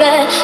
but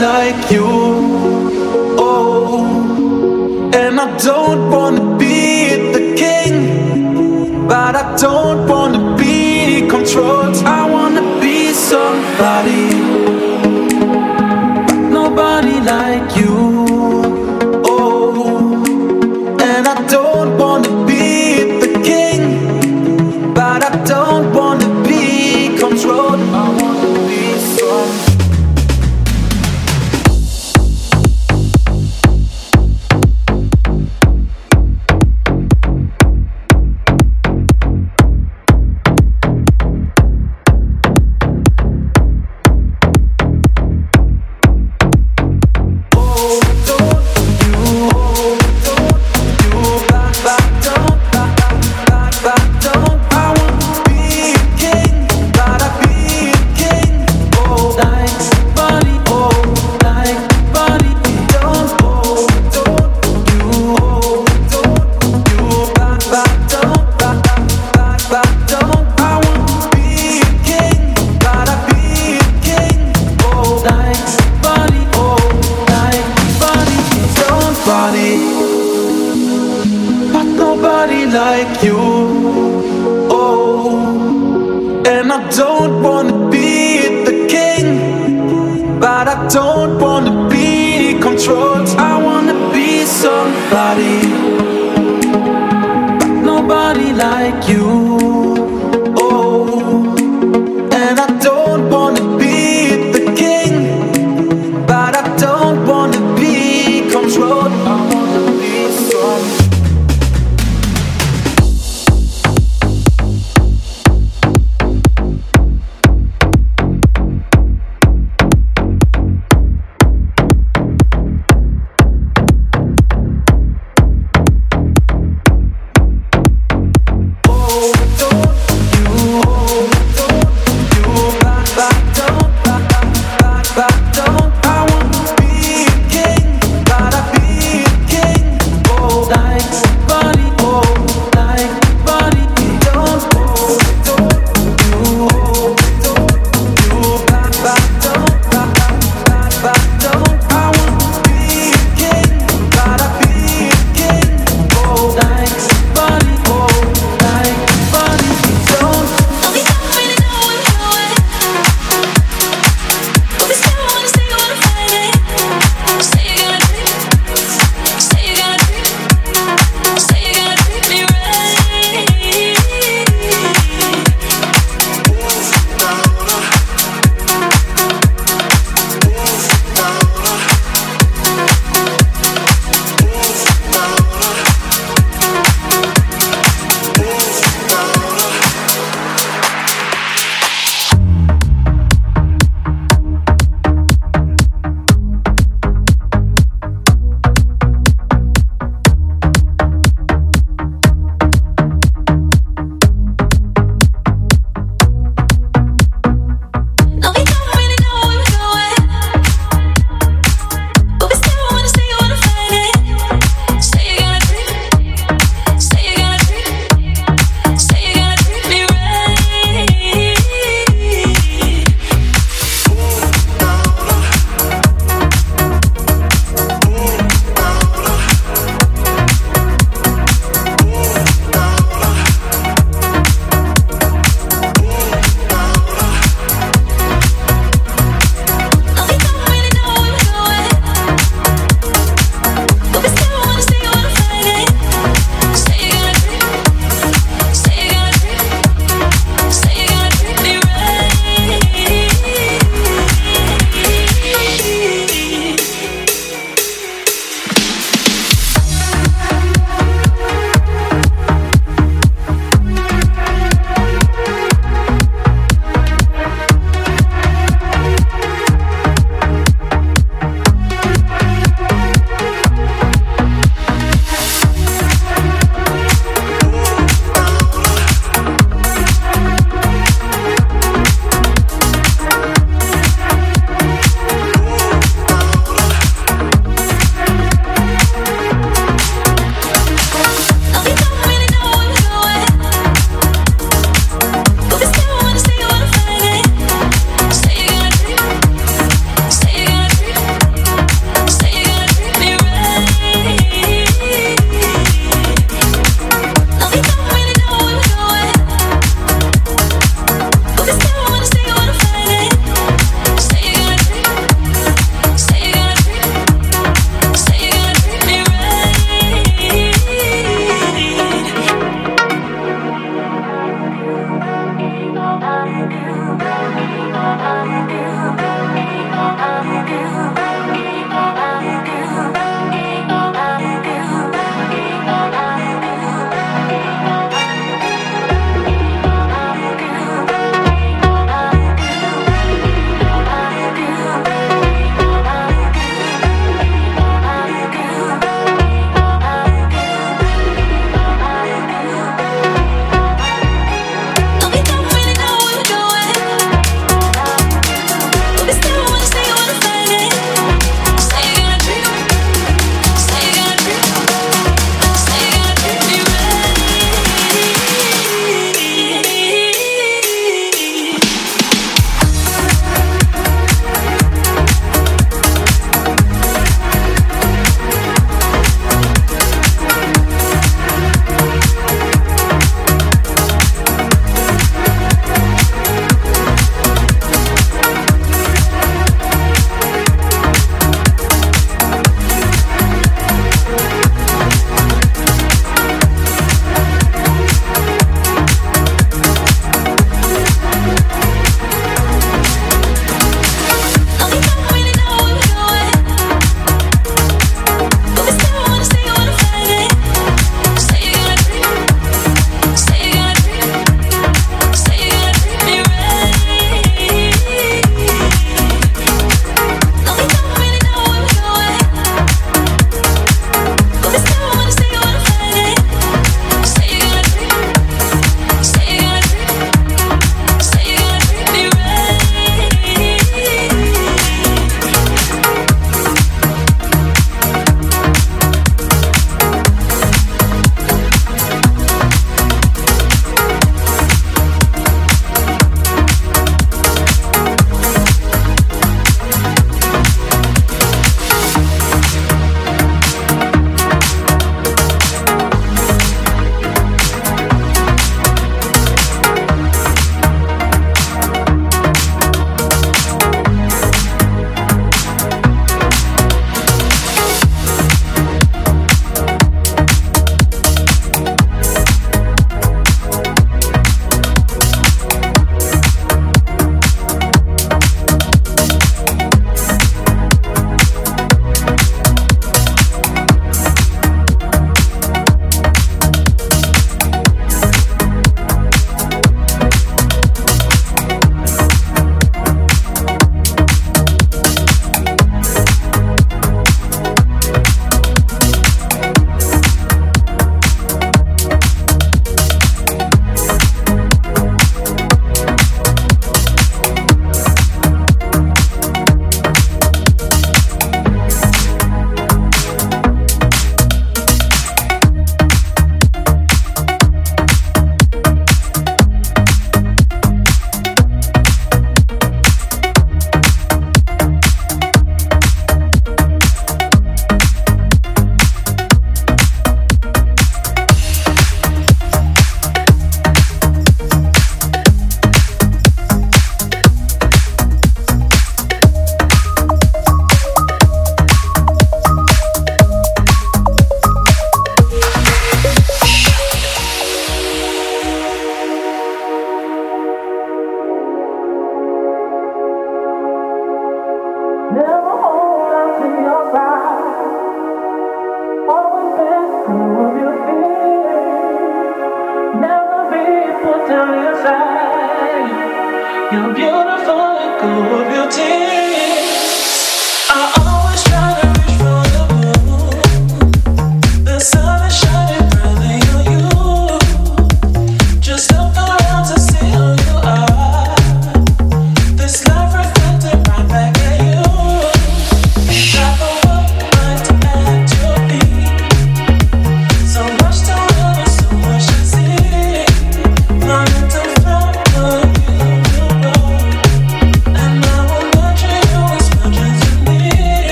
like you. Oh, and I don't wanna.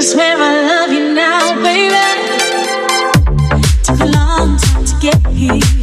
i swear i love you here.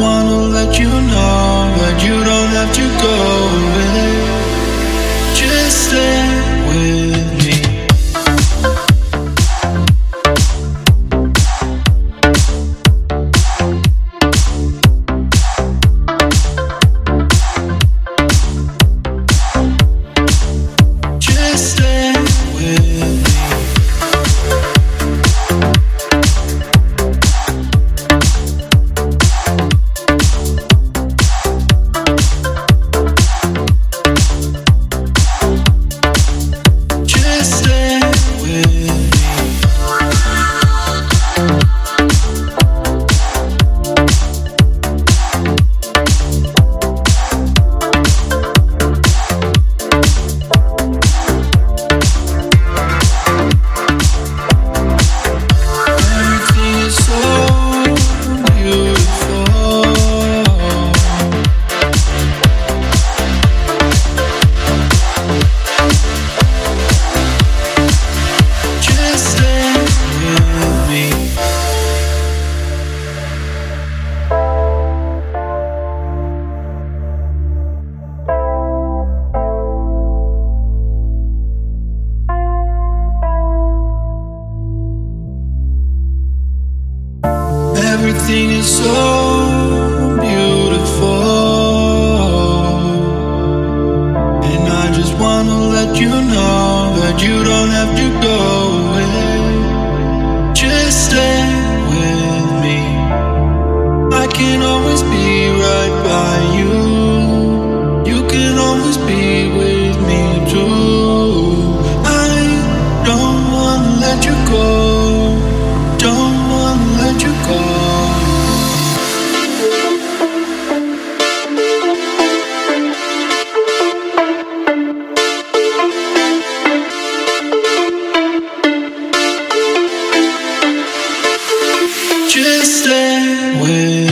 wanna let you know that you don't have to go. stay with